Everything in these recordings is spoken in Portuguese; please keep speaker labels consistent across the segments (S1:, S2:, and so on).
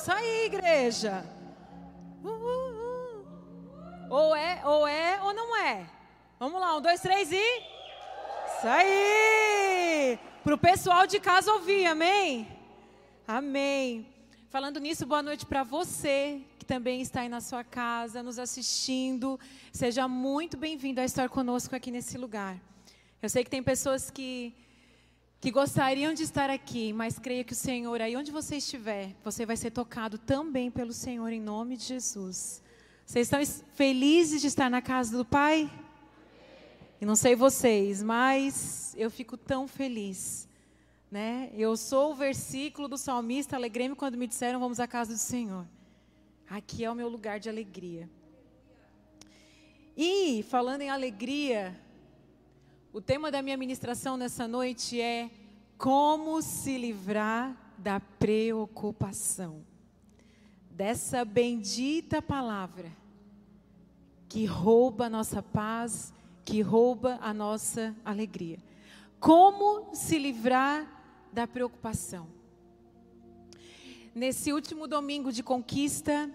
S1: Isso aí, igreja. Uh, uh, uh. Ou é, ou é, ou não é. Vamos lá, um, dois, três e. Isso aí! Para o pessoal de casa ouvir, amém? Amém. Falando nisso, boa noite para você que também está aí na sua casa, nos assistindo. Seja muito bem-vindo a estar conosco aqui nesse lugar. Eu sei que tem pessoas que que gostariam de estar aqui, mas creio que o Senhor, aí onde você estiver, você vai ser tocado também pelo Senhor em nome de Jesus. Vocês estão felizes de estar na casa do Pai? E não sei vocês, mas eu fico tão feliz. Né? Eu sou o versículo do salmista, alegrei-me quando me disseram vamos à casa do Senhor. Aqui é o meu lugar de alegria. E falando em alegria, o tema da minha ministração nessa noite é como se livrar da preocupação. Dessa bendita palavra que rouba a nossa paz, que rouba a nossa alegria. Como se livrar da preocupação? Nesse último domingo de conquista,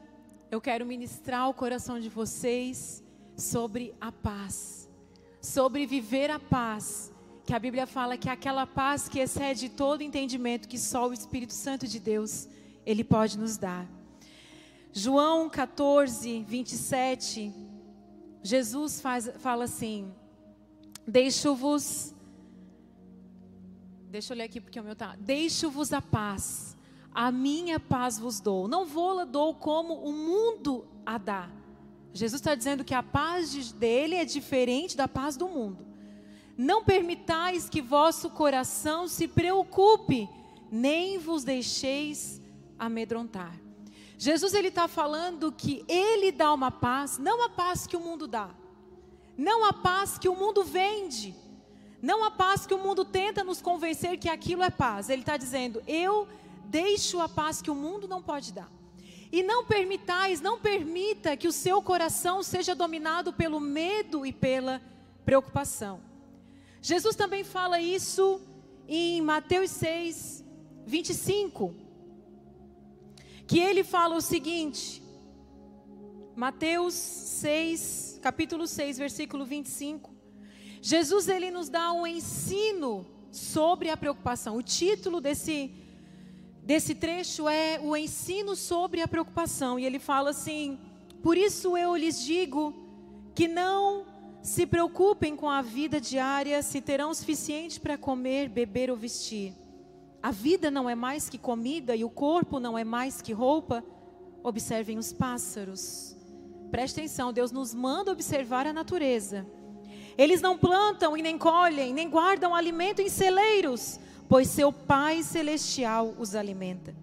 S1: eu quero ministrar o coração de vocês sobre a paz sobre viver a paz, que a Bíblia fala que é aquela paz que excede todo entendimento que só o Espírito Santo de Deus ele pode nos dar. João 14, 27, Jesus faz, fala assim: Deixo-vos, deixa eu ler aqui porque o meu tá. Deixo-vos a paz, a minha paz vos dou. Não vou-la dou como o mundo a dá. Jesus está dizendo que a paz dele é diferente da paz do mundo. Não permitais que vosso coração se preocupe, nem vos deixeis amedrontar. Jesus ele está falando que ele dá uma paz, não a paz que o mundo dá, não a paz que o mundo vende, não a paz que o mundo tenta nos convencer que aquilo é paz. Ele está dizendo: eu deixo a paz que o mundo não pode dar. E não permitais, não permita que o seu coração seja dominado pelo medo e pela preocupação. Jesus também fala isso em Mateus 6, 25. Que ele fala o seguinte, Mateus 6, capítulo 6, versículo 25. Jesus ele nos dá um ensino sobre a preocupação. O título desse desse trecho é o ensino sobre a preocupação. E ele fala assim: Por isso eu lhes digo que não se preocupem com a vida diária, se terão o suficiente para comer, beber ou vestir. A vida não é mais que comida e o corpo não é mais que roupa. Observem os pássaros. Preste atenção, Deus nos manda observar a natureza. Eles não plantam e nem colhem, nem guardam alimento em celeiros, pois seu Pai celestial os alimenta.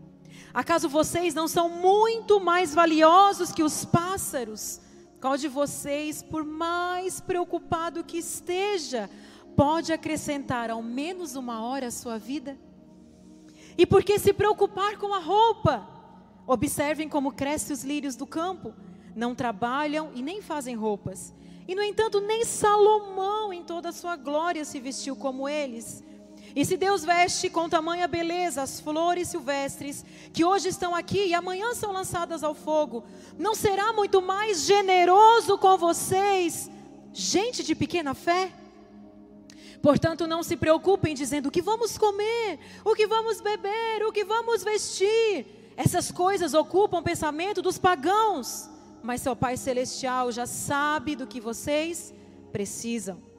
S1: Acaso vocês não são muito mais valiosos que os pássaros? Qual de vocês, por mais preocupado que esteja, pode acrescentar ao menos uma hora à sua vida? E por que se preocupar com a roupa? Observem como crescem os lírios do campo. Não trabalham e nem fazem roupas. E, no entanto, nem Salomão, em toda a sua glória, se vestiu como eles. E se Deus veste com tamanha beleza as flores silvestres, que hoje estão aqui e amanhã são lançadas ao fogo, não será muito mais generoso com vocês, gente de pequena fé? Portanto, não se preocupem dizendo o que vamos comer, o que vamos beber, o que vamos vestir. Essas coisas ocupam o pensamento dos pagãos, mas seu Pai Celestial já sabe do que vocês precisam.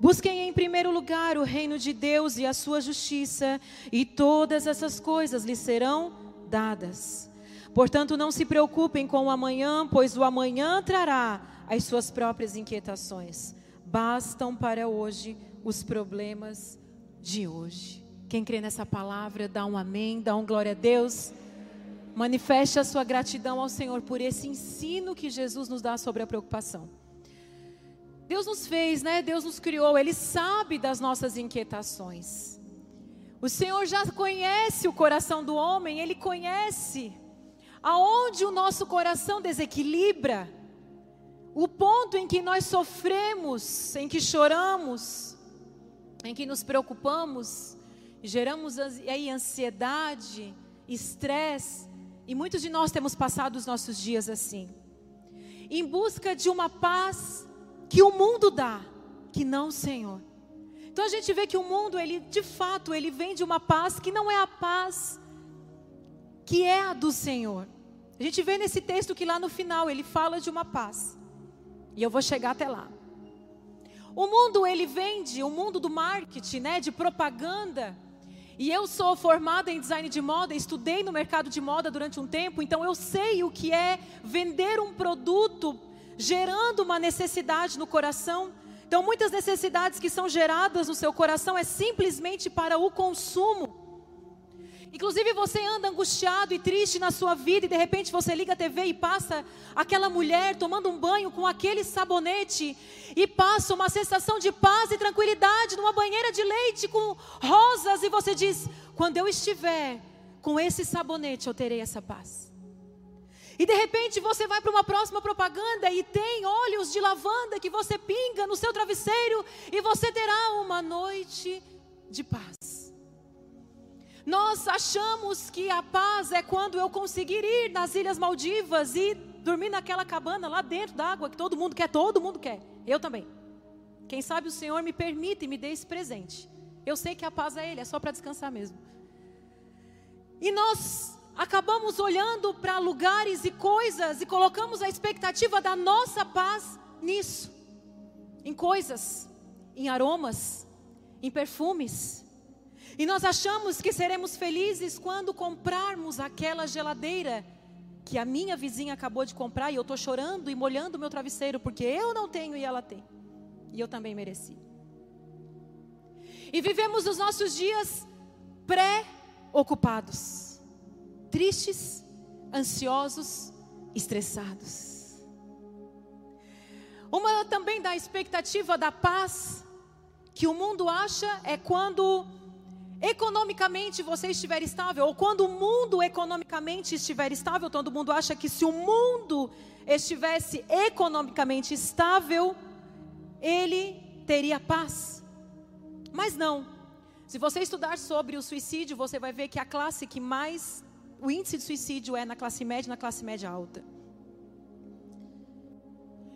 S1: Busquem em primeiro lugar o reino de Deus e a sua justiça, e todas essas coisas lhes serão dadas. Portanto, não se preocupem com o amanhã, pois o amanhã trará as suas próprias inquietações. Bastam para hoje os problemas de hoje. Quem crê nessa palavra, dá um amém, dá um glória a Deus. Manifeste a sua gratidão ao Senhor por esse ensino que Jesus nos dá sobre a preocupação. Deus nos fez, né? Deus nos criou, Ele sabe das nossas inquietações. O Senhor já conhece o coração do homem, Ele conhece aonde o nosso coração desequilibra, o ponto em que nós sofremos, em que choramos, em que nos preocupamos, geramos aí ansiedade, estresse. E muitos de nós temos passado os nossos dias assim, em busca de uma paz que o mundo dá, que não o Senhor. Então a gente vê que o mundo, ele de fato, ele vem de uma paz que não é a paz que é a do Senhor. A gente vê nesse texto que lá no final ele fala de uma paz. E eu vou chegar até lá. O mundo ele vende, o mundo do marketing, né, de propaganda. E eu sou formada em design de moda, estudei no mercado de moda durante um tempo, então eu sei o que é vender um produto gerando uma necessidade no coração. Então, muitas necessidades que são geradas no seu coração é simplesmente para o consumo. Inclusive você anda angustiado e triste na sua vida e de repente você liga a TV e passa aquela mulher tomando um banho com aquele sabonete e passa uma sensação de paz e tranquilidade numa banheira de leite com rosas e você diz: "Quando eu estiver com esse sabonete eu terei essa paz". E de repente você vai para uma próxima propaganda e tem óleos de lavanda que você pinga no seu travesseiro e você terá uma noite de paz. Nós achamos que a paz é quando eu conseguir ir nas Ilhas Maldivas e dormir naquela cabana lá dentro da água que todo mundo quer, todo mundo quer. Eu também. Quem sabe o Senhor me permite e me dê esse presente. Eu sei que a paz é Ele, é só para descansar mesmo. E nós acabamos olhando para lugares e coisas e colocamos a expectativa da nossa paz nisso, em coisas, em aromas, em perfumes. E nós achamos que seremos felizes quando comprarmos aquela geladeira que a minha vizinha acabou de comprar e eu estou chorando e molhando o meu travesseiro porque eu não tenho e ela tem. E eu também mereci. E vivemos os nossos dias pré-ocupados, tristes, ansiosos, estressados. Uma também da expectativa da paz que o mundo acha é quando economicamente você estiver estável, ou quando o mundo economicamente estiver estável, todo mundo acha que se o mundo estivesse economicamente estável, ele teria paz. Mas não. Se você estudar sobre o suicídio, você vai ver que a classe que mais o índice de suicídio é na classe média, na classe média alta.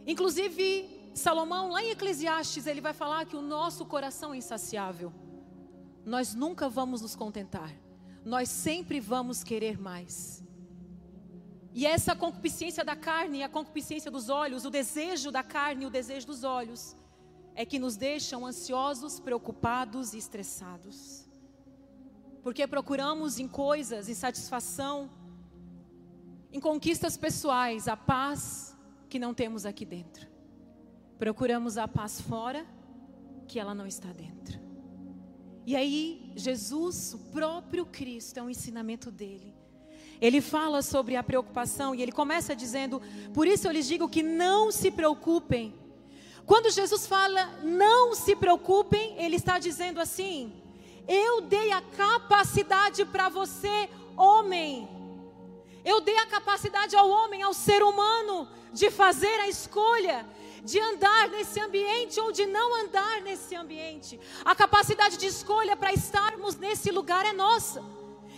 S1: Inclusive, Salomão, lá em Eclesiastes, ele vai falar que o nosso coração é insaciável nós nunca vamos nos contentar. Nós sempre vamos querer mais. E essa concupiscência da carne, a concupiscência dos olhos, o desejo da carne e o desejo dos olhos, é que nos deixam ansiosos, preocupados e estressados. Porque procuramos em coisas, em satisfação, em conquistas pessoais, a paz que não temos aqui dentro. Procuramos a paz fora, que ela não está dentro. E aí, Jesus, o próprio Cristo, é um ensinamento dele. Ele fala sobre a preocupação e ele começa dizendo: Por isso eu lhes digo que não se preocupem. Quando Jesus fala não se preocupem, ele está dizendo assim: Eu dei a capacidade para você, homem. Eu dei a capacidade ao homem, ao ser humano, de fazer a escolha de andar nesse ambiente ou de não andar nesse ambiente. A capacidade de escolha para estarmos nesse lugar é nossa.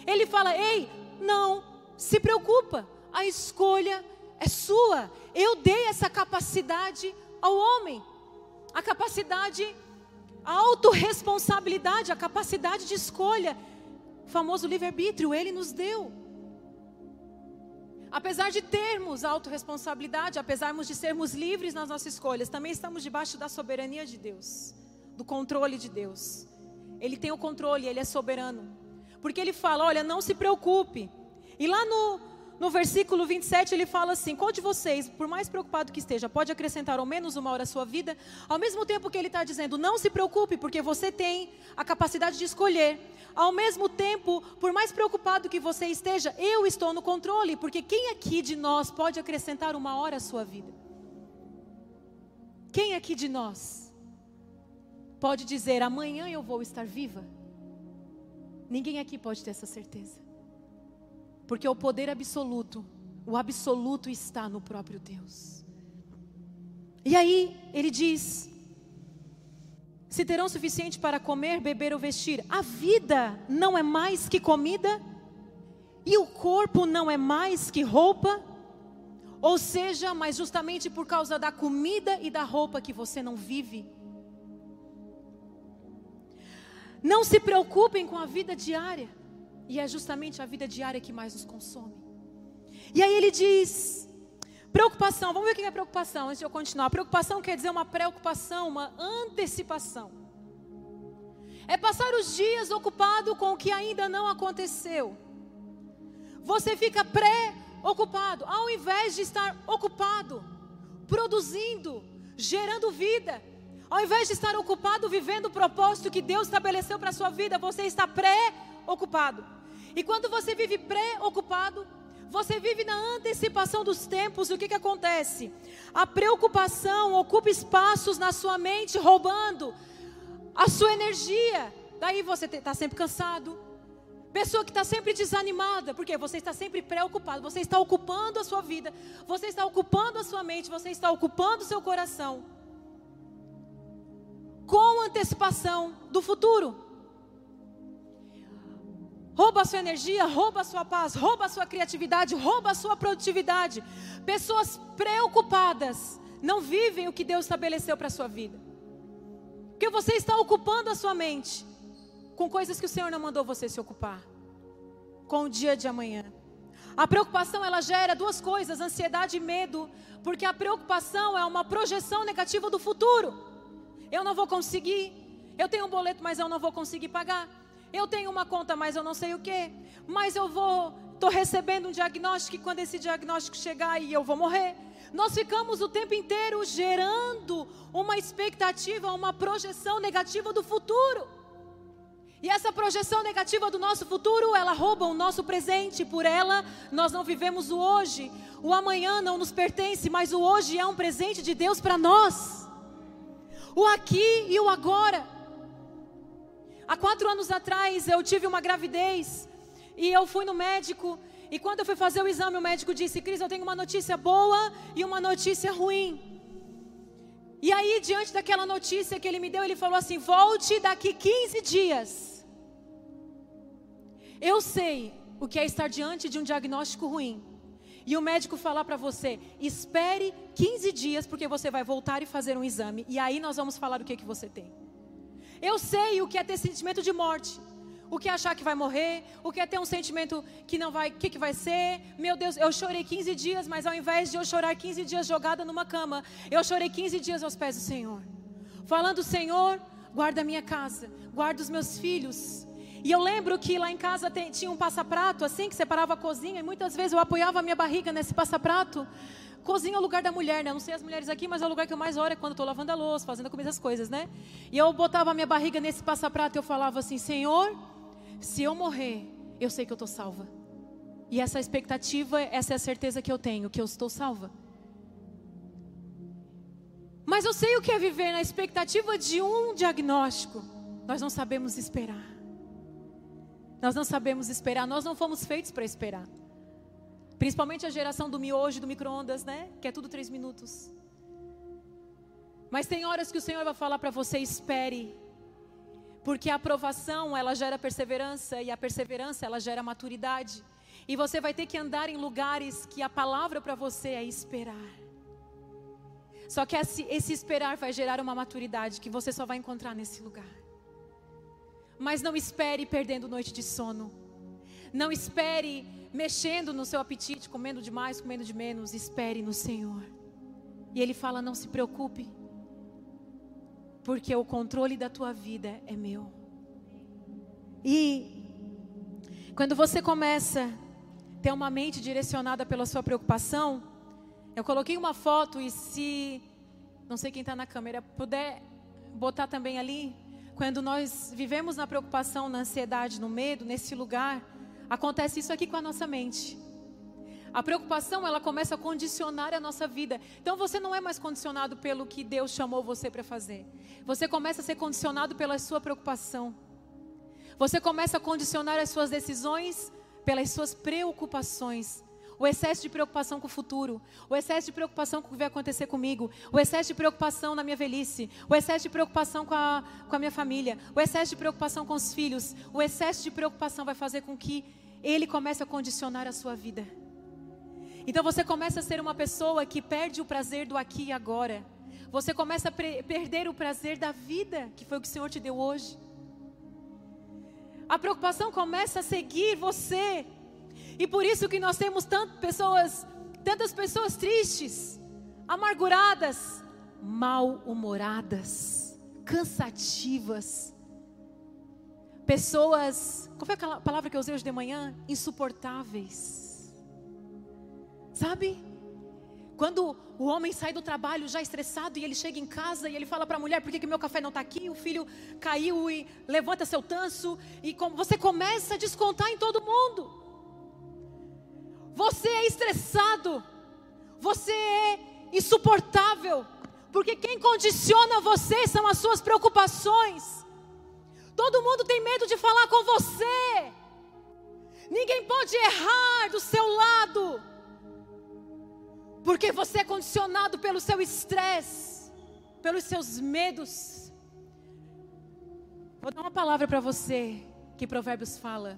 S1: Ele fala: "Ei, não se preocupa. A escolha é sua. Eu dei essa capacidade ao homem. A capacidade a autorresponsabilidade, a capacidade de escolha, o famoso livre-arbítrio, ele nos deu. Apesar de termos autorresponsabilidade, apesar de sermos livres nas nossas escolhas, também estamos debaixo da soberania de Deus, do controle de Deus. Ele tem o controle, ele é soberano. Porque ele fala: olha, não se preocupe. E lá no, no versículo 27 ele fala assim: qual de vocês, por mais preocupado que esteja, pode acrescentar ao menos uma hora à sua vida? Ao mesmo tempo que ele está dizendo: não se preocupe, porque você tem a capacidade de escolher. Ao mesmo tempo, por mais preocupado que você esteja, eu estou no controle, porque quem aqui de nós pode acrescentar uma hora à sua vida? Quem aqui de nós pode dizer amanhã eu vou estar viva? Ninguém aqui pode ter essa certeza. Porque o poder absoluto, o absoluto está no próprio Deus. E aí ele diz: se terão suficiente para comer, beber ou vestir. A vida não é mais que comida E o corpo não é mais que roupa? Ou seja, mas justamente por causa da comida e da roupa que você não vive. Não se preocupem com a vida diária. E é justamente a vida diária que mais nos consome. E aí ele diz: preocupação, vamos ver o que é preocupação antes de eu continuar. Preocupação quer dizer uma preocupação, uma antecipação. É passar os dias ocupado com o que ainda não aconteceu. Você fica pré-ocupado, ao invés de estar ocupado, produzindo, gerando vida. Ao invés de estar ocupado vivendo o propósito que Deus estabeleceu para a sua vida, você está pré-ocupado. E quando você vive preocupado, você vive na antecipação dos tempos, o que, que acontece? A preocupação ocupa espaços na sua mente, roubando a sua energia. Daí você está sempre cansado. Pessoa que está sempre desanimada, porque você está sempre preocupado, você está ocupando a sua vida, você está ocupando a sua mente, você está ocupando o seu coração com antecipação do futuro rouba a sua energia, rouba a sua paz, rouba a sua criatividade, rouba a sua produtividade. Pessoas preocupadas não vivem o que Deus estabeleceu para a sua vida. Porque você está ocupando a sua mente com coisas que o Senhor não mandou você se ocupar. Com o dia de amanhã. A preocupação ela gera duas coisas, ansiedade e medo, porque a preocupação é uma projeção negativa do futuro. Eu não vou conseguir. Eu tenho um boleto, mas eu não vou conseguir pagar. Eu tenho uma conta, mas eu não sei o que. Mas eu vou, estou recebendo um diagnóstico e quando esse diagnóstico chegar eu vou morrer. Nós ficamos o tempo inteiro gerando uma expectativa, uma projeção negativa do futuro. E essa projeção negativa do nosso futuro, ela rouba o nosso presente, por ela nós não vivemos o hoje. O amanhã não nos pertence, mas o hoje é um presente de Deus para nós. O aqui e o agora. Há quatro anos atrás eu tive uma gravidez e eu fui no médico. E quando eu fui fazer o exame, o médico disse: Cris, eu tenho uma notícia boa e uma notícia ruim. E aí, diante daquela notícia que ele me deu, ele falou assim: volte daqui 15 dias. Eu sei o que é estar diante de um diagnóstico ruim. E o médico falar para você: espere 15 dias, porque você vai voltar e fazer um exame. E aí nós vamos falar o que, que você tem. Eu sei o que é ter sentimento de morte. O que é achar que vai morrer, o que é ter um sentimento que não vai, o que, que vai ser? Meu Deus, eu chorei 15 dias, mas ao invés de eu chorar 15 dias jogada numa cama, eu chorei 15 dias aos pés do Senhor. Falando, Senhor, guarda a minha casa, guarda os meus filhos. E eu lembro que lá em casa tem, tinha um passaprato assim que separava a cozinha, e muitas vezes eu apoiava a minha barriga nesse passaprato Cozinha é o lugar da mulher, né? Eu não sei as mulheres aqui, mas é o lugar que eu mais oro é quando estou lavando a louça, fazendo comida, as coisas, né? E eu botava a minha barriga nesse passaprato e eu falava assim: Senhor, se eu morrer, eu sei que eu estou salva. E essa expectativa, essa é a certeza que eu tenho, que eu estou salva. Mas eu sei o que é viver na expectativa de um diagnóstico. Nós não sabemos esperar. Nós não sabemos esperar, nós não fomos feitos para esperar. Principalmente a geração do miojo, do micro-ondas, né? Que é tudo três minutos. Mas tem horas que o Senhor vai falar para você: espere. Porque a aprovação, ela gera perseverança. E a perseverança, ela gera maturidade. E você vai ter que andar em lugares que a palavra para você é esperar. Só que esse, esse esperar vai gerar uma maturidade que você só vai encontrar nesse lugar. Mas não espere perdendo noite de sono. Não espere mexendo no seu apetite, comendo demais, comendo de menos, espere no Senhor. E Ele fala: não se preocupe, porque o controle da tua vida é meu. E quando você começa a ter uma mente direcionada pela sua preocupação, eu coloquei uma foto e se não sei quem está na câmera puder botar também ali, quando nós vivemos na preocupação, na ansiedade, no medo, nesse lugar Acontece isso aqui com a nossa mente. A preocupação, ela começa a condicionar a nossa vida. Então você não é mais condicionado pelo que Deus chamou você para fazer. Você começa a ser condicionado pela sua preocupação. Você começa a condicionar as suas decisões pelas suas preocupações. O excesso de preocupação com o futuro, o excesso de preocupação com o que vai acontecer comigo, o excesso de preocupação na minha velhice, o excesso de preocupação com a, com a minha família, o excesso de preocupação com os filhos, o excesso de preocupação vai fazer com que ele começa a condicionar a sua vida. Então você começa a ser uma pessoa que perde o prazer do aqui e agora. Você começa a perder o prazer da vida, que foi o que o Senhor te deu hoje. A preocupação começa a seguir você. E por isso que nós temos tantas pessoas, tantas pessoas tristes, amarguradas, mal-humoradas, cansativas. Pessoas, qual foi aquela palavra que eu usei hoje de manhã? Insuportáveis. Sabe? Quando o homem sai do trabalho já estressado e ele chega em casa e ele fala para a mulher: por que, que meu café não está aqui? O filho caiu e levanta seu tanso. E você começa a descontar em todo mundo. Você é estressado. Você é insuportável. Porque quem condiciona você são as suas preocupações. Todo mundo tem medo de falar com você. Ninguém pode errar do seu lado. Porque você é condicionado pelo seu estresse, pelos seus medos. Vou dar uma palavra para você que Provérbios fala: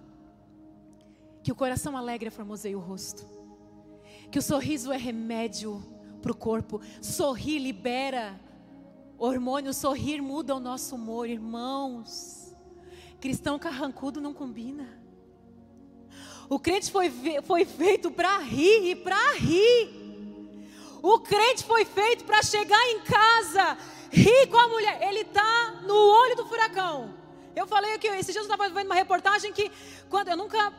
S1: que o coração alegre formoseia o rosto, que o sorriso é remédio para o corpo, sorrir libera hormônio, sorrir muda o nosso humor, irmãos. Cristão carrancudo não combina. O crente foi, foi feito para rir e para rir. O crente foi feito para chegar em casa, rir com a mulher. Ele está no olho do furacão. Eu falei que esses dias eu estava vendo uma reportagem que quando eu nunca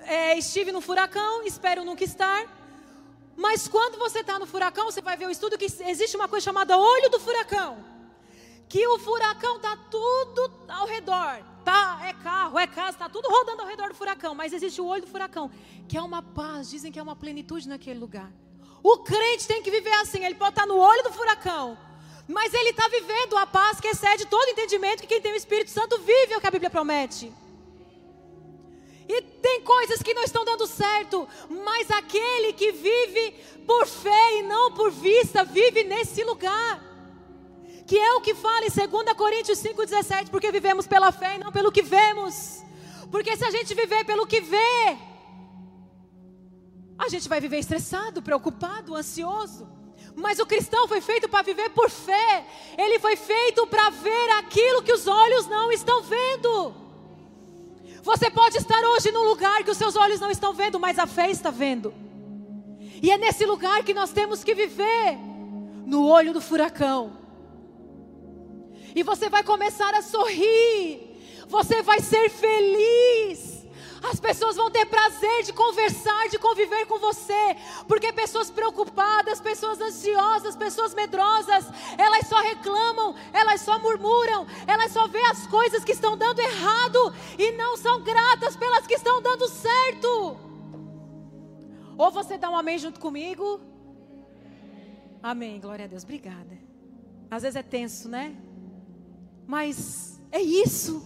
S1: é, estive no furacão, espero nunca estar. Mas quando você está no furacão, você vai ver o estudo que existe uma coisa chamada olho do furacão. Que o furacão está tudo ao redor. Tá, é carro, é casa, está tudo rodando ao redor do furacão. Mas existe o olho do furacão, que é uma paz, dizem que é uma plenitude naquele lugar. O crente tem que viver assim, ele pode estar no olho do furacão, mas ele está vivendo a paz que excede todo entendimento que quem tem o Espírito Santo vive, é o que a Bíblia promete. E tem coisas que não estão dando certo, mas aquele que vive por fé e não por vista, vive nesse lugar. Que é o que fala em 2 Coríntios 5,17, porque vivemos pela fé e não pelo que vemos. Porque se a gente viver pelo que vê, a gente vai viver estressado, preocupado, ansioso. Mas o cristão foi feito para viver por fé. Ele foi feito para ver aquilo que os olhos não estão vendo. Você pode estar hoje num lugar que os seus olhos não estão vendo, mas a fé está vendo. E é nesse lugar que nós temos que viver no olho do furacão. E você vai começar a sorrir. Você vai ser feliz. As pessoas vão ter prazer de conversar, de conviver com você, porque pessoas preocupadas, pessoas ansiosas, pessoas medrosas, elas só reclamam, elas só murmuram, elas só vê as coisas que estão dando errado e não são gratas pelas que estão dando certo. Ou você dá um amém junto comigo? Amém, glória a Deus, obrigada. Às vezes é tenso, né? Mas é isso.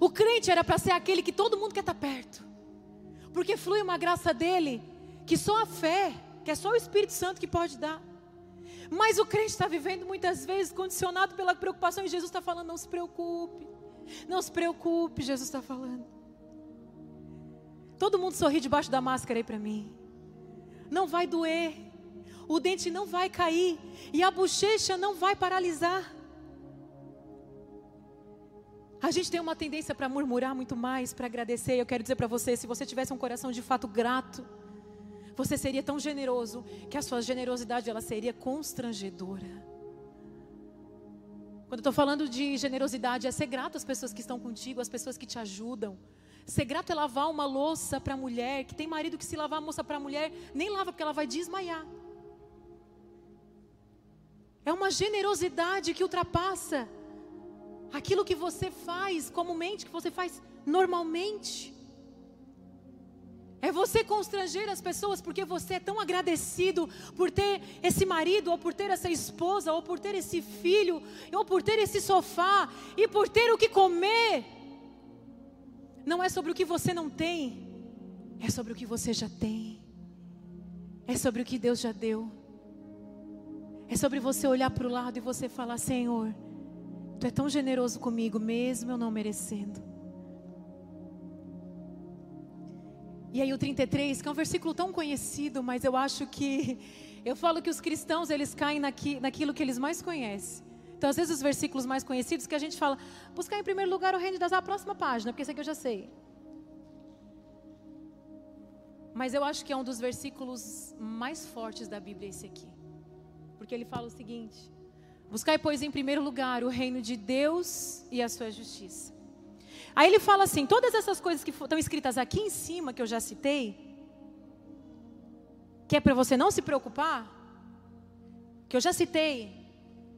S1: O crente era para ser aquele que todo mundo quer estar tá perto. Porque flui uma graça dele que só a fé, que é só o Espírito Santo que pode dar. Mas o crente está vivendo muitas vezes condicionado pela preocupação e Jesus está falando: não se preocupe, não se preocupe, Jesus está falando. Todo mundo sorri debaixo da máscara aí para mim. Não vai doer, o dente não vai cair e a bochecha não vai paralisar. A gente tem uma tendência para murmurar muito mais, para agradecer. Eu quero dizer para você, se você tivesse um coração de fato grato, você seria tão generoso que a sua generosidade ela seria constrangedora. Quando eu estou falando de generosidade, é ser grato às pessoas que estão contigo, às pessoas que te ajudam. Ser grato é lavar uma louça para a mulher, que tem marido que se lavar a moça para a mulher, nem lava porque ela vai desmaiar. É uma generosidade que ultrapassa aquilo que você faz comumente, que você faz normalmente. É você constranger as pessoas porque você é tão agradecido por ter esse marido, ou por ter essa esposa, ou por ter esse filho, ou por ter esse sofá, e por ter o que comer. Não é sobre o que você não tem, é sobre o que você já tem, é sobre o que Deus já deu, é sobre você olhar para o lado e você falar: Senhor. Tu é tão generoso comigo, mesmo eu não merecendo. E aí o 33, que é um versículo tão conhecido, mas eu acho que eu falo que os cristãos eles caem naqui, naquilo que eles mais conhecem. Então, às vezes, os versículos mais conhecidos que a gente fala, buscar em primeiro lugar o reino Deus, a próxima página, porque esse aqui eu já sei. Mas eu acho que é um dos versículos mais fortes da Bíblia esse aqui. Porque ele fala o seguinte: Buscai, pois, em primeiro lugar o reino de Deus e a sua justiça. Aí ele fala assim: todas essas coisas que estão escritas aqui em cima, que eu já citei, que é para você não se preocupar, que eu já citei,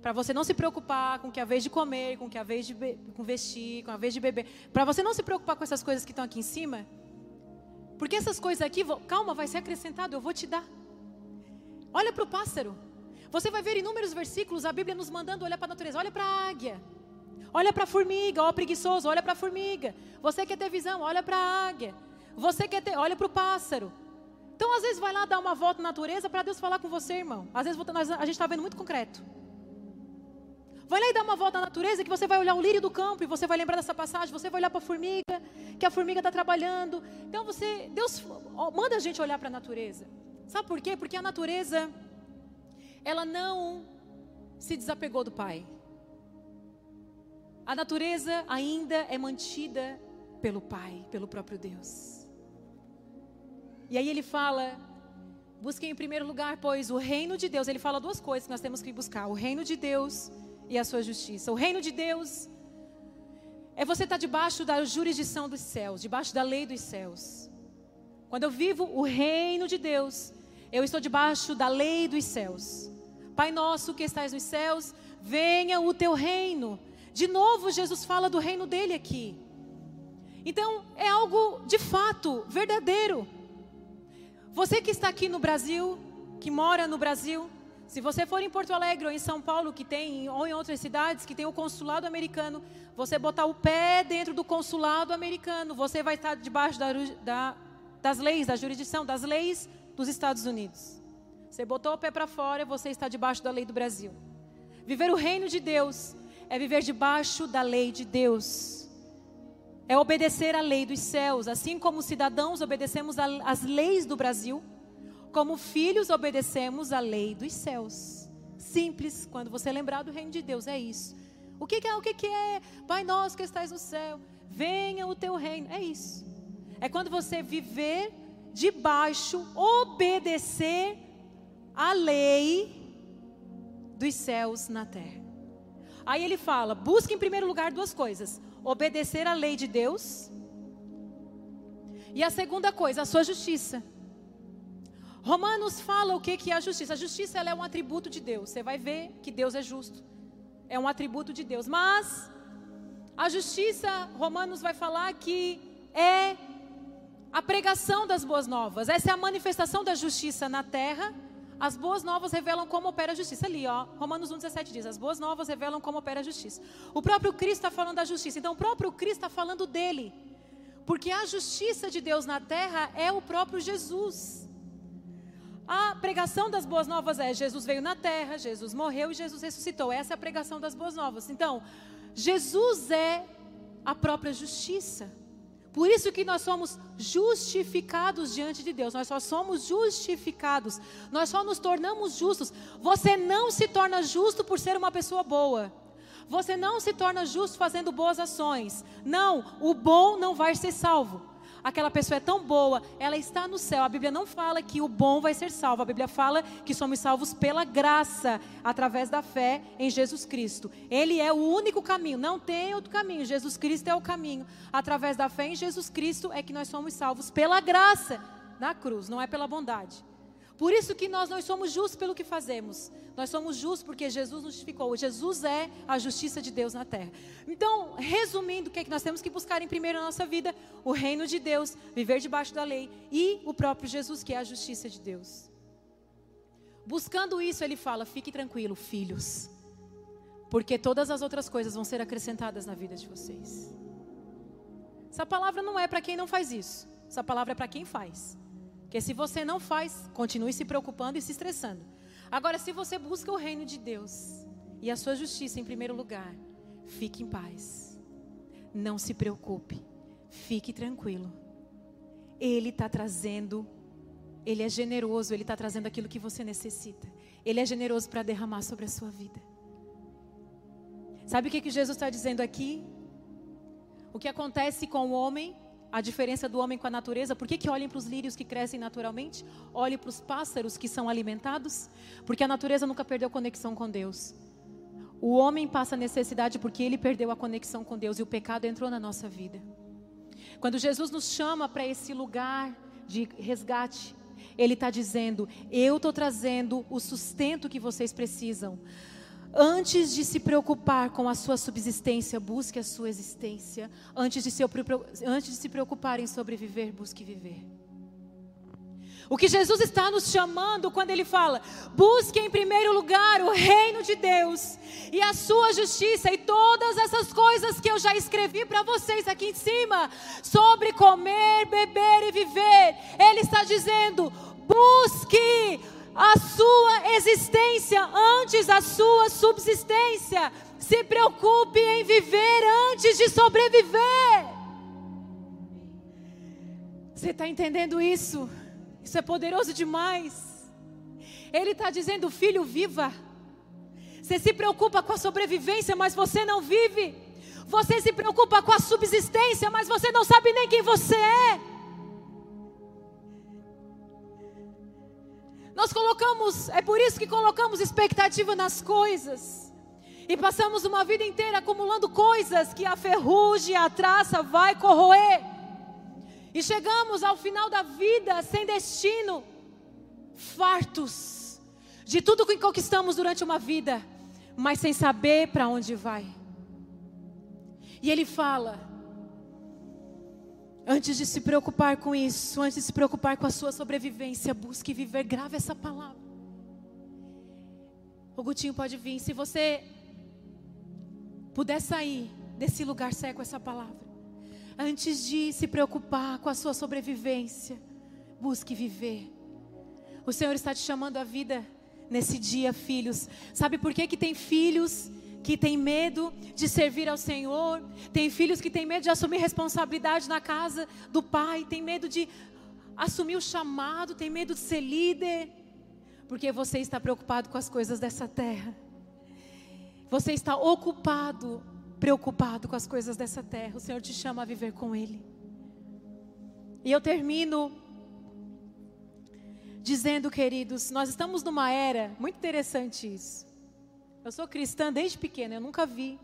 S1: para você não se preocupar com que a vez de comer, com que a vez de com vestir, com a vez de beber, para você não se preocupar com essas coisas que estão aqui em cima, porque essas coisas aqui, calma, vai ser acrescentado, eu vou te dar. Olha para o pássaro. Você vai ver inúmeros versículos, a Bíblia nos mandando olhar para a natureza. Olha para a águia. Olha para a formiga, ó preguiçoso, olha para a formiga. Você quer ter visão, olha para a águia. Você quer ter, olha para o pássaro. Então, às vezes, vai lá dar uma volta na natureza para Deus falar com você, irmão. Às vezes, a gente está vendo muito concreto. Vai lá e dá uma volta na natureza que você vai olhar o lírio do campo e você vai lembrar dessa passagem, você vai olhar para a formiga, que a formiga está trabalhando. Então você, Deus manda a gente olhar para a natureza. Sabe por quê? Porque a natureza ela não se desapegou do Pai. A natureza ainda é mantida pelo Pai, pelo próprio Deus. E aí ele fala: busquem em primeiro lugar, pois, o reino de Deus. Ele fala duas coisas que nós temos que buscar: o reino de Deus e a sua justiça. O reino de Deus é você estar debaixo da jurisdição dos céus, debaixo da lei dos céus. Quando eu vivo o reino de Deus, eu estou debaixo da lei dos céus. Pai nosso que estás nos céus, venha o teu reino. De novo, Jesus fala do reino dele aqui. Então, é algo de fato verdadeiro. Você que está aqui no Brasil, que mora no Brasil, se você for em Porto Alegre ou em São Paulo, que tem, ou em outras cidades que tem o consulado americano, você botar o pé dentro do consulado americano, você vai estar debaixo da, da, das leis, da jurisdição, das leis dos Estados Unidos. Você botou o pé para fora, você está debaixo da lei do Brasil. Viver o reino de Deus é viver debaixo da lei de Deus. É obedecer à lei dos céus, assim como cidadãos obedecemos às leis do Brasil, como filhos obedecemos à lei dos céus. Simples, quando você lembrar do reino de Deus, é isso. O que, que é? O que, que é? Pai nosso que estás no céu, venha o teu reino. É isso. É quando você viver debaixo, obedecer a lei dos céus na terra. Aí ele fala: busque em primeiro lugar duas coisas: obedecer à lei de Deus, e a segunda coisa, a sua justiça. Romanos fala o que, que é a justiça. A justiça é um atributo de Deus. Você vai ver que Deus é justo. É um atributo de Deus. Mas a justiça, Romanos vai falar que é a pregação das boas novas. Essa é a manifestação da justiça na terra as boas novas revelam como opera a justiça. Ali, ó, Romanos 1,17 diz: As boas novas revelam como opera a justiça. O próprio Cristo está falando da justiça. Então, o próprio Cristo está falando dele. Porque a justiça de Deus na terra é o próprio Jesus. A pregação das boas novas é: Jesus veio na terra, Jesus morreu e Jesus ressuscitou. Essa é a pregação das boas novas. Então, Jesus é a própria justiça. Por isso que nós somos justificados diante de Deus. Nós só somos justificados. Nós só nos tornamos justos. Você não se torna justo por ser uma pessoa boa. Você não se torna justo fazendo boas ações. Não, o bom não vai ser salvo aquela pessoa é tão boa, ela está no céu. A Bíblia não fala que o bom vai ser salvo, a Bíblia fala que somos salvos pela graça, através da fé em Jesus Cristo. Ele é o único caminho, não tem outro caminho. Jesus Cristo é o caminho. Através da fé em Jesus Cristo é que nós somos salvos pela graça na cruz, não é pela bondade. Por isso que nós não somos justos pelo que fazemos. Nós somos justos porque Jesus nos justificou. Jesus é a justiça de Deus na terra. Então, resumindo, o que é que nós temos que buscar em primeiro na nossa vida? O reino de Deus, viver debaixo da lei e o próprio Jesus, que é a justiça de Deus. Buscando isso, ele fala: fique tranquilo, filhos, porque todas as outras coisas vão ser acrescentadas na vida de vocês. Essa palavra não é para quem não faz isso, essa palavra é para quem faz. Porque se você não faz, continue se preocupando e se estressando. Agora, se você busca o reino de Deus e a sua justiça em primeiro lugar, fique em paz. Não se preocupe. Fique tranquilo. Ele está trazendo, Ele é generoso, Ele está trazendo aquilo que você necessita. Ele é generoso para derramar sobre a sua vida. Sabe o que, que Jesus está dizendo aqui? O que acontece com o homem, a diferença do homem com a natureza, por que, que olhem para os lírios que crescem naturalmente? Olhem para os pássaros que são alimentados? Porque a natureza nunca perdeu conexão com Deus. O homem passa necessidade porque ele perdeu a conexão com Deus e o pecado entrou na nossa vida. Quando Jesus nos chama para esse lugar de resgate, Ele está dizendo: Eu estou trazendo o sustento que vocês precisam. Antes de se preocupar com a sua subsistência, busque a sua existência. Antes de se, antes de se preocupar em sobreviver, busque viver. O que Jesus está nos chamando quando Ele fala: busque em primeiro lugar o reino de Deus e a sua justiça e todas essas coisas que eu já escrevi para vocês aqui em cima sobre comer, beber e viver. Ele está dizendo: busque a sua existência antes da sua subsistência. Se preocupe em viver antes de sobreviver. Você está entendendo isso? Isso é poderoso demais. Ele está dizendo, filho, viva. Você se preocupa com a sobrevivência, mas você não vive. Você se preocupa com a subsistência, mas você não sabe nem quem você é. Colocamos, é por isso que colocamos expectativa nas coisas. E passamos uma vida inteira acumulando coisas que a ferrugem, a traça vai corroer. E chegamos ao final da vida sem destino, fartos de tudo que conquistamos durante uma vida, mas sem saber para onde vai. E ele fala: antes de se preocupar com isso, antes de se preocupar com a sua sobrevivência, busque viver, grave essa palavra. O Gutinho pode vir, se você puder sair desse lugar, saia com essa palavra. Antes de se preocupar com a sua sobrevivência, busque viver. O Senhor está te chamando à vida nesse dia, filhos. Sabe por que, que tem filhos que têm medo de servir ao Senhor? Tem filhos que têm medo de assumir responsabilidade na casa do pai, tem medo de assumir o chamado, tem medo de ser líder, porque você está preocupado com as coisas dessa terra. Você está ocupado preocupado com as coisas dessa terra. O Senhor te chama a viver com Ele. E eu termino dizendo, queridos, nós estamos numa era, muito interessante isso. Eu sou cristã desde pequena, eu nunca vi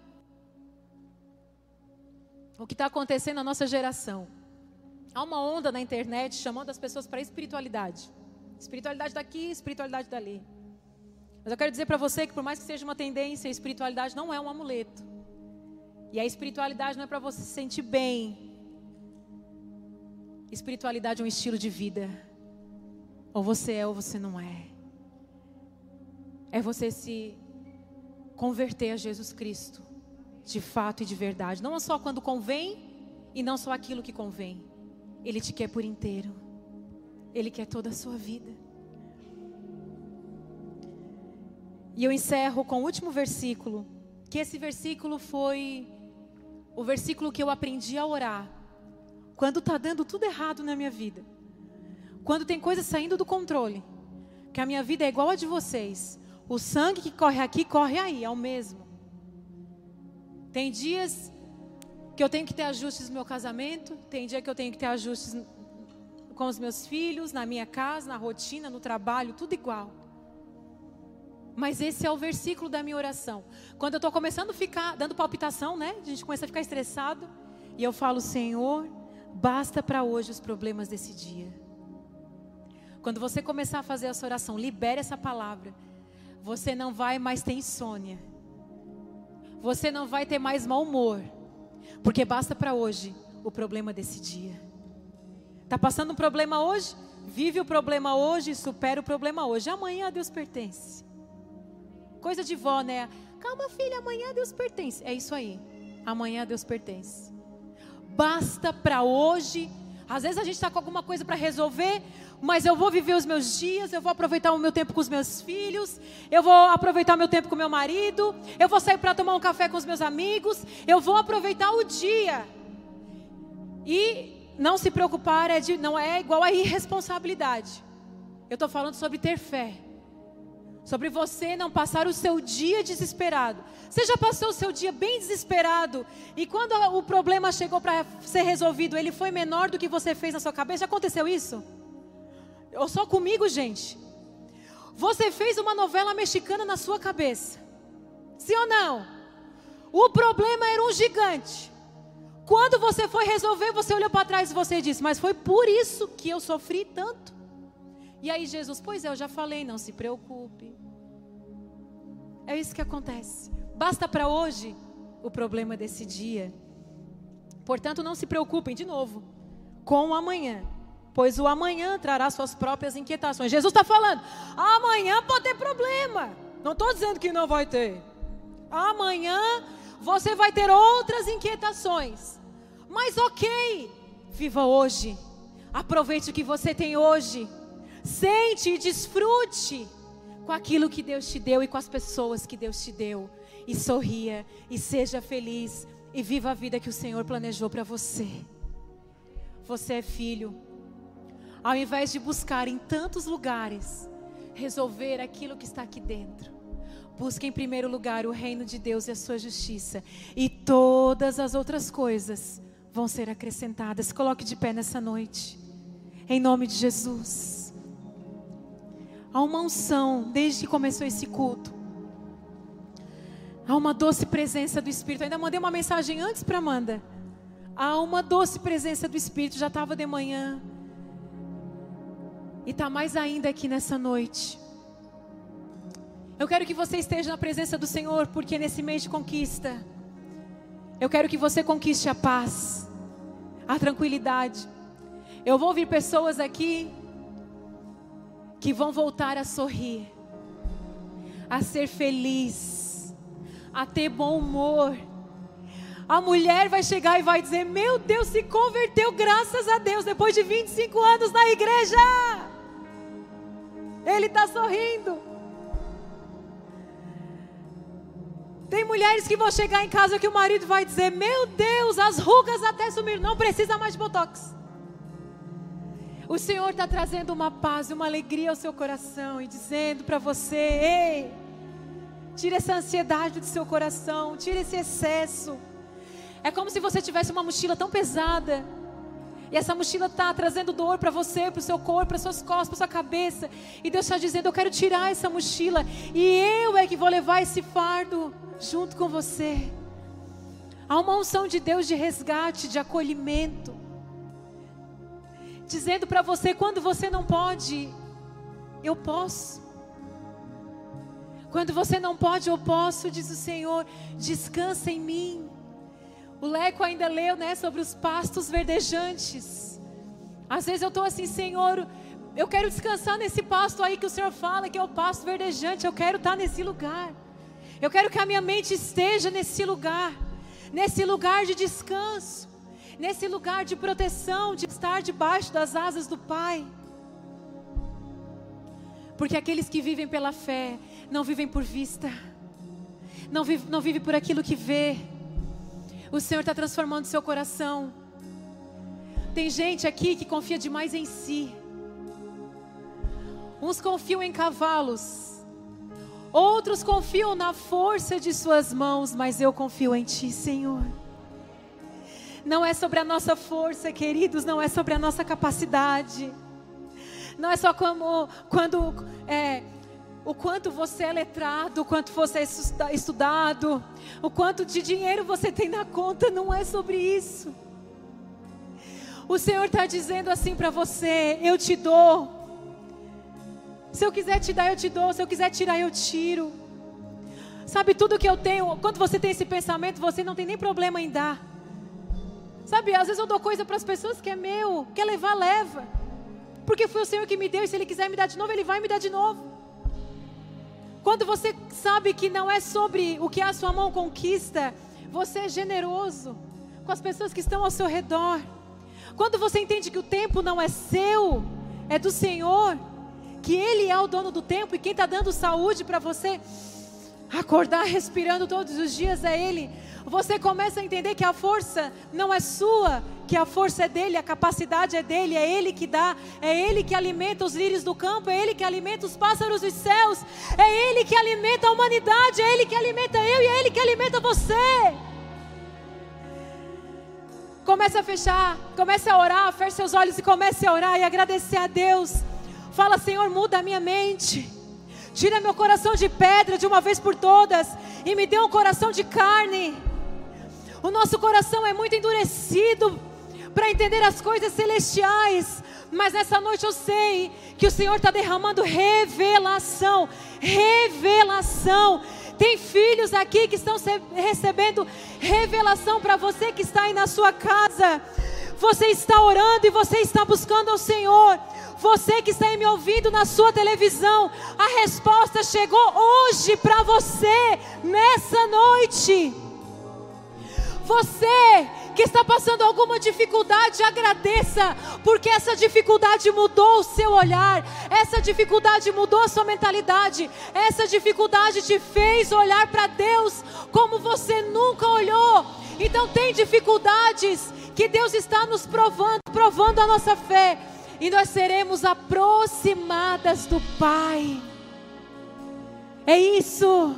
S1: o que está acontecendo na nossa geração. Há uma onda na internet chamando as pessoas para espiritualidade. Espiritualidade daqui, espiritualidade dali. Mas eu quero dizer para você que, por mais que seja uma tendência, a espiritualidade não é um amuleto. E a espiritualidade não é para você se sentir bem. Espiritualidade é um estilo de vida. Ou você é ou você não é. É você se converter a Jesus Cristo, de fato e de verdade. Não só quando convém e não só aquilo que convém. Ele te quer por inteiro. Ele quer toda a sua vida. E eu encerro com o último versículo, que esse versículo foi o versículo que eu aprendi a orar. Quando está dando tudo errado na minha vida. Quando tem coisas saindo do controle. Que a minha vida é igual a de vocês. O sangue que corre aqui, corre aí, é o mesmo. Tem dias que eu tenho que ter ajustes no meu casamento. Tem dia que eu tenho que ter ajustes com os meus filhos, na minha casa, na rotina, no trabalho, tudo igual. Mas esse é o versículo da minha oração. Quando eu estou começando a ficar, dando palpitação, né? A gente começa a ficar estressado. E eu falo, Senhor, basta para hoje os problemas desse dia. Quando você começar a fazer essa oração, libere essa palavra. Você não vai mais ter insônia. Você não vai ter mais mau humor. Porque basta para hoje o problema desse dia. Está passando um problema hoje? Vive o problema hoje supera o problema hoje. Amanhã a Deus pertence. Coisa de vó, né? Calma, filha, amanhã Deus pertence. É isso aí. Amanhã Deus pertence. Basta para hoje. Às vezes a gente está com alguma coisa para resolver, mas eu vou viver os meus dias, eu vou aproveitar o meu tempo com os meus filhos, eu vou aproveitar meu tempo com meu marido, eu vou sair para tomar um café com os meus amigos, eu vou aproveitar o dia. E não se preocupar é de, não é igual a irresponsabilidade. Eu estou falando sobre ter fé. Sobre você não passar o seu dia desesperado. Você já passou o seu dia bem desesperado e quando o problema chegou para ser resolvido, ele foi menor do que você fez na sua cabeça? Já aconteceu isso? Ou só comigo, gente? Você fez uma novela mexicana na sua cabeça. Sim ou não? O problema era um gigante. Quando você foi resolver, você olhou para trás e você disse: Mas foi por isso que eu sofri tanto. E aí Jesus, pois é, eu já falei, não se preocupe. É isso que acontece. Basta para hoje o problema desse dia. Portanto, não se preocupem de novo com o amanhã, pois o amanhã trará suas próprias inquietações. Jesus está falando, amanhã pode ter problema. Não estou dizendo que não vai ter. Amanhã você vai ter outras inquietações. Mas ok, viva hoje. Aproveite o que você tem hoje. Sente e desfrute com aquilo que Deus te deu e com as pessoas que Deus te deu. E sorria e seja feliz e viva a vida que o Senhor planejou para você. Você é filho. Ao invés de buscar em tantos lugares resolver aquilo que está aqui dentro, busque em primeiro lugar o reino de Deus e a sua justiça, e todas as outras coisas vão ser acrescentadas. Coloque de pé nessa noite, em nome de Jesus. Há uma unção desde que começou esse culto. Há uma doce presença do Espírito. Eu ainda mandei uma mensagem antes para Amanda. Há uma doce presença do Espírito. Já estava de manhã. E está mais ainda aqui nessa noite. Eu quero que você esteja na presença do Senhor, porque nesse mês de conquista, eu quero que você conquiste a paz, a tranquilidade. Eu vou ouvir pessoas aqui que vão voltar a sorrir, a ser feliz, a ter bom humor. A mulher vai chegar e vai dizer: Meu Deus, se converteu, graças a Deus, depois de 25 anos na igreja. Ele está sorrindo. Tem mulheres que vão chegar em casa que o marido vai dizer: Meu Deus, as rugas até sumiram, não precisa mais de botox. O Senhor está trazendo uma paz e uma alegria ao seu coração e dizendo para você: ei, tire essa ansiedade do seu coração, tire esse excesso. É como se você tivesse uma mochila tão pesada. E essa mochila está trazendo dor para você, para o seu corpo, para suas costas, para sua cabeça. E Deus está dizendo: Eu quero tirar essa mochila. E eu é que vou levar esse fardo junto com você. Há uma unção de Deus de resgate, de acolhimento dizendo para você: quando você não pode, eu posso. Quando você não pode, eu posso, diz o Senhor, descansa em mim. O Leco ainda leu, né, sobre os pastos verdejantes. Às vezes eu estou assim, Senhor, eu quero descansar nesse pasto aí que o Senhor fala, que é o pasto verdejante. Eu quero estar nesse lugar. Eu quero que a minha mente esteja nesse lugar, nesse lugar de descanso nesse lugar de proteção, de estar debaixo das asas do Pai. Porque aqueles que vivem pela fé não vivem por vista, não vivem não vive por aquilo que vê. O Senhor está transformando seu coração. Tem gente aqui que confia demais em si. Uns confiam em cavalos, outros confiam na força de suas mãos, mas eu confio em Ti, Senhor. Não é sobre a nossa força, queridos, não é sobre a nossa capacidade. Não é só como quando é, o quanto você é letrado, o quanto você é estudado, o quanto de dinheiro você tem na conta, não é sobre isso. O Senhor está dizendo assim para você: eu te dou. Se eu quiser te dar, eu te dou. Se eu quiser tirar, eu tiro. Sabe tudo que eu tenho? Quando você tem esse pensamento, você não tem nem problema em dar. Sabe, às vezes eu dou coisa para as pessoas que é meu, quer levar, leva. Porque foi o Senhor que me deu, e se Ele quiser me dar de novo, Ele vai me dar de novo. Quando você sabe que não é sobre o que a sua mão conquista, você é generoso com as pessoas que estão ao seu redor. Quando você entende que o tempo não é seu, é do Senhor, que Ele é o dono do tempo e quem está dando saúde para você, Acordar respirando todos os dias é Ele. Você começa a entender que a força não é sua, que a força é dele, a capacidade é dele, é ele que dá, é ele que alimenta os lírios do campo, é ele que alimenta os pássaros dos céus, é ele que alimenta a humanidade, é ele que alimenta eu e é ele que alimenta você. Comece a fechar, comece a orar, feche seus olhos e comece a orar e agradecer a Deus. Fala, Senhor, muda a minha mente. Tira meu coração de pedra de uma vez por todas e me dê um coração de carne. O nosso coração é muito endurecido para entender as coisas celestiais. Mas nessa noite eu sei que o Senhor está derramando revelação. Revelação. Tem filhos aqui que estão recebendo revelação para você que está aí na sua casa. Você está orando e você está buscando ao Senhor. Você que está aí me ouvindo na sua televisão, a resposta chegou hoje para você, nessa noite. Você que está passando alguma dificuldade, agradeça, porque essa dificuldade mudou o seu olhar, essa dificuldade mudou a sua mentalidade, essa dificuldade te fez olhar para Deus como você nunca olhou. Então, tem dificuldades que Deus está nos provando, provando a nossa fé, e nós seremos aproximadas do Pai. É isso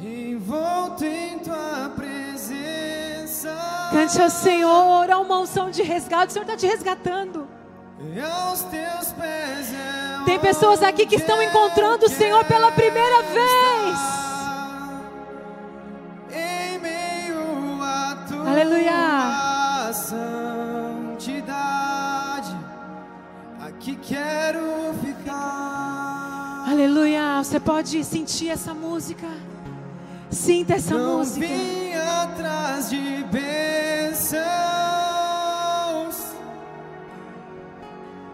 S2: envolto em tua presença.
S1: Cante ao Senhor, há uma unção de resgate, o Senhor está te resgatando.
S2: é
S1: Tem pessoas aqui que estão encontrando o Senhor pela primeira vez.
S2: Em a
S1: Aleluia.
S2: santidade, aqui quero ficar.
S1: Aleluia. Você pode sentir essa música. Sinta essa
S2: não
S1: música.
S2: vim atrás de bênçãos.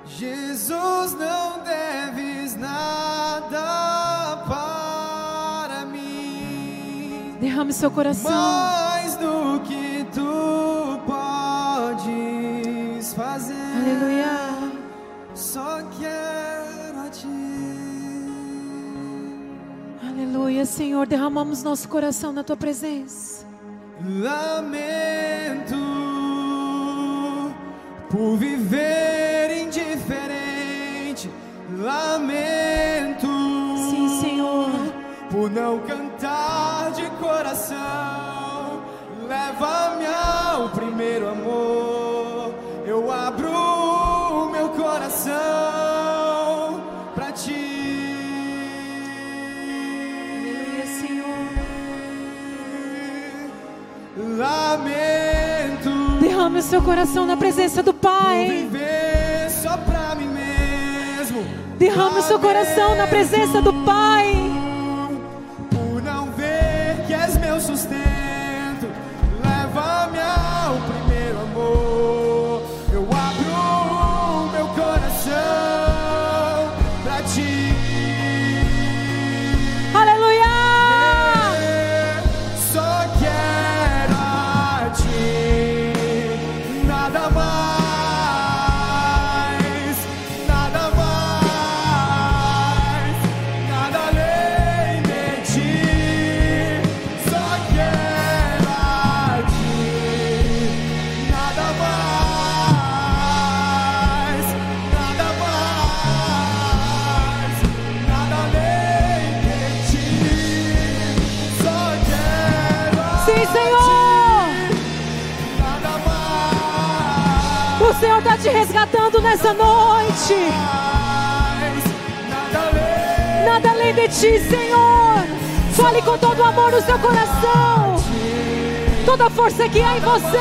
S2: Jesus, não deves nada para mim.
S1: Derrame seu coração.
S2: Mais do que
S1: Aleluia.
S2: Só quero a ti.
S1: Aleluia, Senhor. Derramamos nosso coração na tua presença.
S2: Lamento por viver indiferente. Lamento
S1: Sim, Senhor.
S2: por não cantar de coração.
S1: Derrame o seu coração na presença do Pai.
S2: viver só pra mim mesmo.
S1: Derrame o seu coração na presença do Pai. Resgatando nessa noite.
S2: nada além
S1: de ti, Senhor. Fale com todo o amor no seu coração. Toda a força que há em você.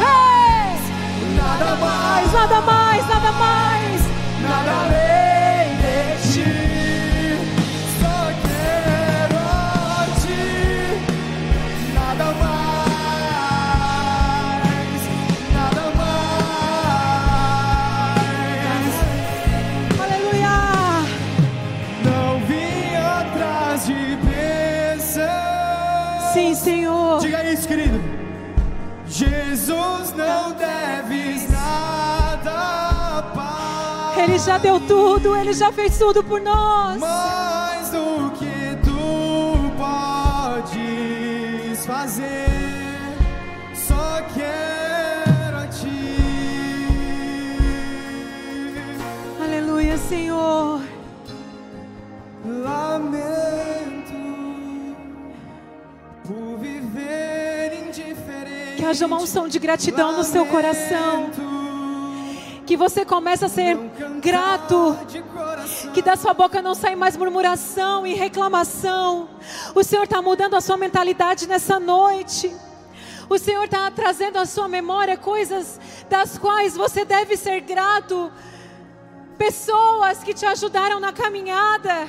S1: Ei!
S2: nada Mais,
S1: nada mais, nada mais. Ele já deu tudo, Ele já fez tudo por nós.
S2: Mais do que tu podes fazer, só quero a ti.
S1: Aleluia, Senhor.
S2: Lamento por viver indiferente.
S1: Que haja uma unção de gratidão Lamento. no seu coração. Que você comece a ser grato. Que da sua boca não saia mais murmuração e reclamação. O Senhor está mudando a sua mentalidade nessa noite. O Senhor está trazendo à sua memória coisas das quais você deve ser grato. Pessoas que te ajudaram na caminhada.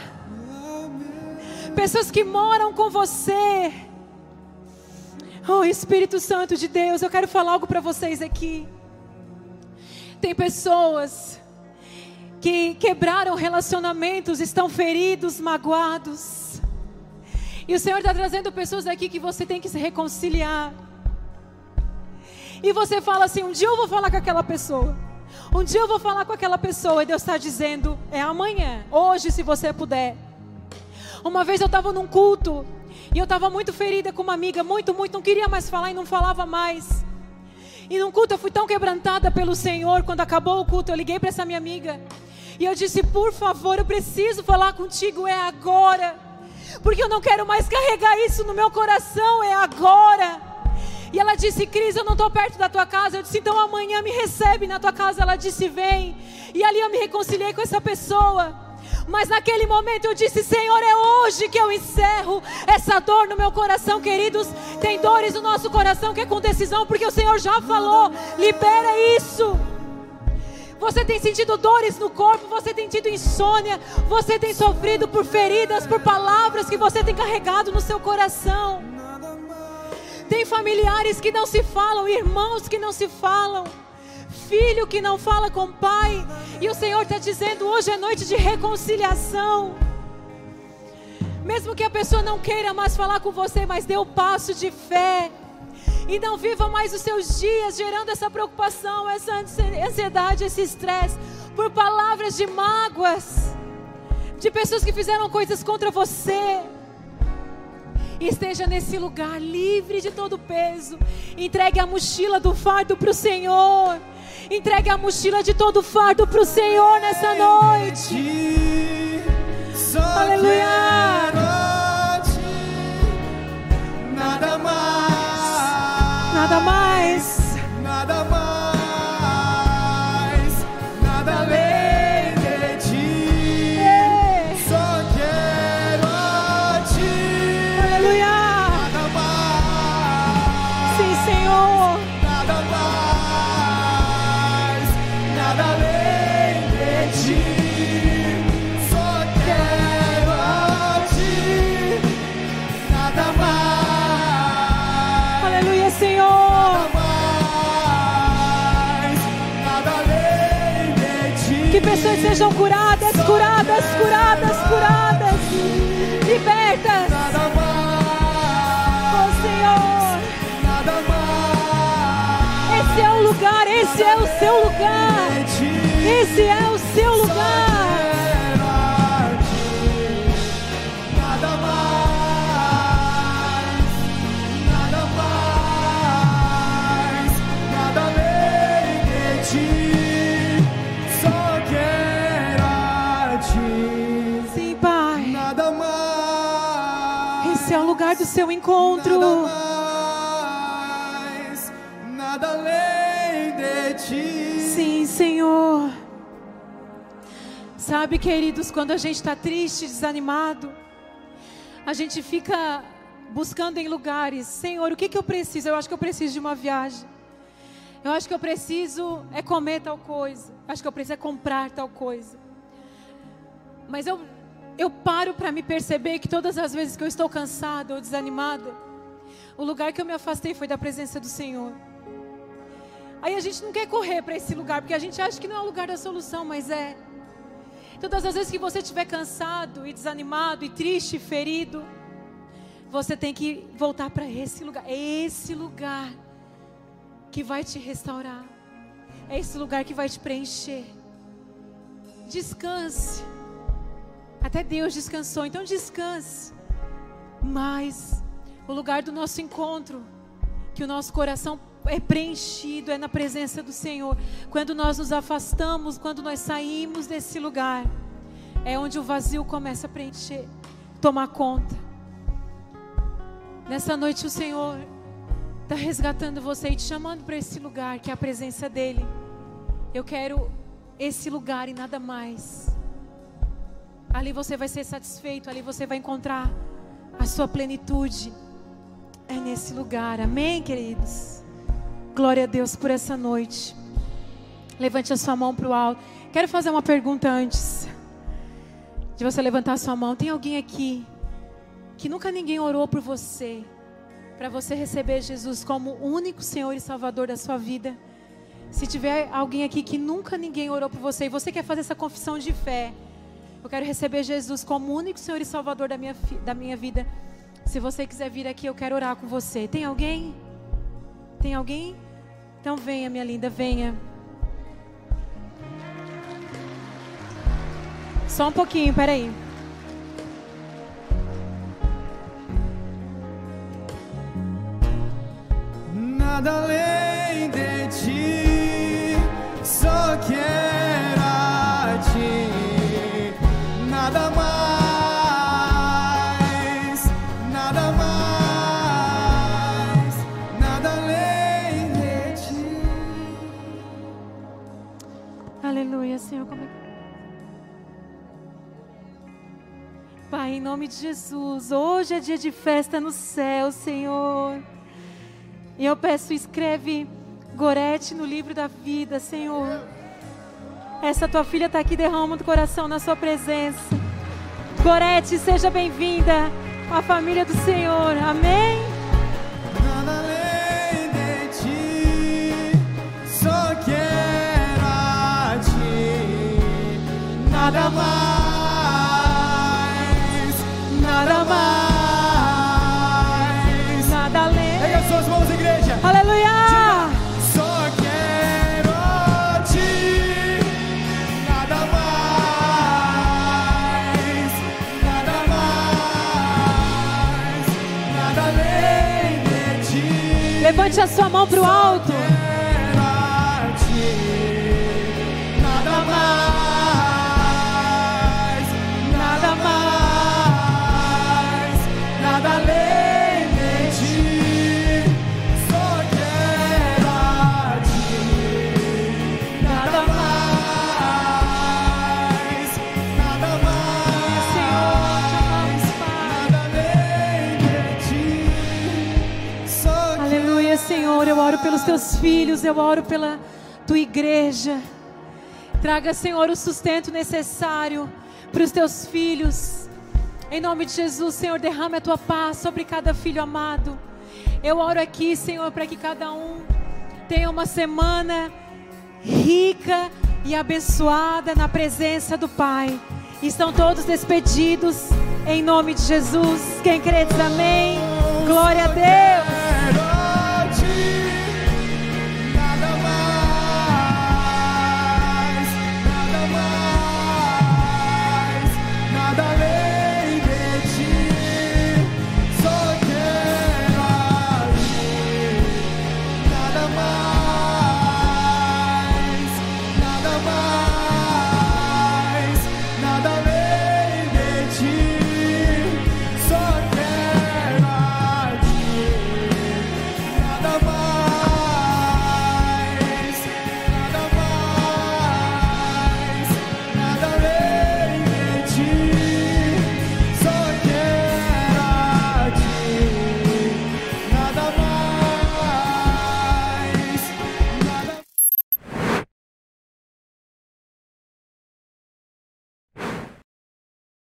S1: Pessoas que moram com você. Oh Espírito Santo de Deus, eu quero falar algo para vocês aqui. Tem pessoas que quebraram relacionamentos, estão feridos, magoados. E o Senhor está trazendo pessoas aqui que você tem que se reconciliar. E você fala assim: um dia eu vou falar com aquela pessoa. Um dia eu vou falar com aquela pessoa. E Deus está dizendo: é amanhã, hoje, se você puder. Uma vez eu estava num culto. E eu estava muito ferida com uma amiga, muito, muito, não queria mais falar e não falava mais. E num culto eu fui tão quebrantada pelo Senhor, quando acabou o culto, eu liguei para essa minha amiga. E eu disse: Por favor, eu preciso falar contigo, é agora. Porque eu não quero mais carregar isso no meu coração, é agora. E ela disse: Cris, eu não estou perto da tua casa. Eu disse: Então amanhã me recebe na tua casa. Ela disse: Vem. E ali eu me reconciliei com essa pessoa. Mas naquele momento eu disse: Senhor, é hoje que eu encerro essa dor no meu coração, queridos. Tem dores no nosso coração que é com decisão, porque o Senhor já falou: libera isso. Você tem sentido dores no corpo, você tem tido insônia, você tem sofrido por feridas, por palavras que você tem carregado no seu coração. Tem familiares que não se falam, irmãos que não se falam filho que não fala com o pai. E o Senhor está dizendo: hoje é noite de reconciliação. Mesmo que a pessoa não queira mais falar com você, mas dê o um passo de fé. E não viva mais os seus dias gerando essa preocupação, essa ansiedade, esse estresse, por palavras de mágoas, de pessoas que fizeram coisas contra você. E esteja nesse lugar livre de todo peso. Entregue a mochila do fardo para o Senhor. Entregue a mochila de todo fardo para o Senhor nessa noite. Aleluia.
S2: Nada mais.
S1: Nada mais.
S2: Nada mais.
S1: Que pessoas sejam curadas, curadas, curadas, curadas. Libertas.
S2: Nada mais,
S1: Oh, Senhor.
S2: nada mais.
S1: Esse é o lugar, esse é o seu lugar. Esse é o seu lugar. Do seu encontro.
S2: Nada mais, nada além de ti.
S1: Sim, Senhor. Sabe, queridos, quando a gente está triste, desanimado, a gente fica buscando em lugares. Senhor, o que, que eu preciso? Eu acho que eu preciso de uma viagem. Eu acho que eu preciso é comer tal coisa. Eu acho que eu preciso é comprar tal coisa. Mas eu, eu paro para me perceber que todas as vezes que eu estou cansada ou desanimada, o lugar que eu me afastei foi da presença do Senhor. Aí a gente não quer correr para esse lugar, porque a gente acha que não é o lugar da solução, mas é. Todas as vezes que você estiver cansado e desanimado e triste e ferido, você tem que voltar para esse lugar. É esse lugar que vai te restaurar. É esse lugar que vai te preencher. Descanse. Até Deus descansou, então descanse. Mas o lugar do nosso encontro, que o nosso coração é preenchido, é na presença do Senhor. Quando nós nos afastamos, quando nós saímos desse lugar, é onde o vazio começa a preencher, tomar conta. Nessa noite o Senhor está resgatando você e te chamando para esse lugar que é a presença dEle. Eu quero esse lugar e nada mais. Ali você vai ser satisfeito, ali você vai encontrar a sua plenitude. É nesse lugar, amém, queridos? Glória a Deus por essa noite. Levante a sua mão para o alto. Quero fazer uma pergunta antes de você levantar a sua mão. Tem alguém aqui que nunca ninguém orou por você, para você receber Jesus como único Senhor e Salvador da sua vida? Se tiver alguém aqui que nunca ninguém orou por você e você quer fazer essa confissão de fé, eu quero receber Jesus como único Senhor e Salvador da minha, da minha vida. Se você quiser vir aqui, eu quero orar com você. Tem alguém? Tem alguém? Então venha, minha linda, venha. Só um pouquinho, peraí.
S2: Nada além de ti,
S1: Senhor. Como é que- Pai, em nome de Jesus, hoje é dia de festa no céu, Senhor. E eu peço, escreve Gorete no livro da vida, Senhor. Essa tua filha está aqui, derrama do coração na sua presença. Gorete, seja bem-vinda à família do Senhor. Amém?
S2: Nada mais, nada mais.
S1: Nada além.
S2: Pega as suas mãos, igreja.
S1: Aleluia! Levante a sua mão para o alto. Oro pelos teus filhos, eu oro pela tua igreja. Traga, Senhor, o sustento necessário para os teus filhos. Em nome de Jesus, Senhor, derrame a tua paz sobre cada filho amado. Eu oro aqui, Senhor, para que cada um tenha uma semana rica e abençoada na presença do Pai. Estão todos despedidos em nome de Jesus. Quem crê diz amém. Glória a Deus.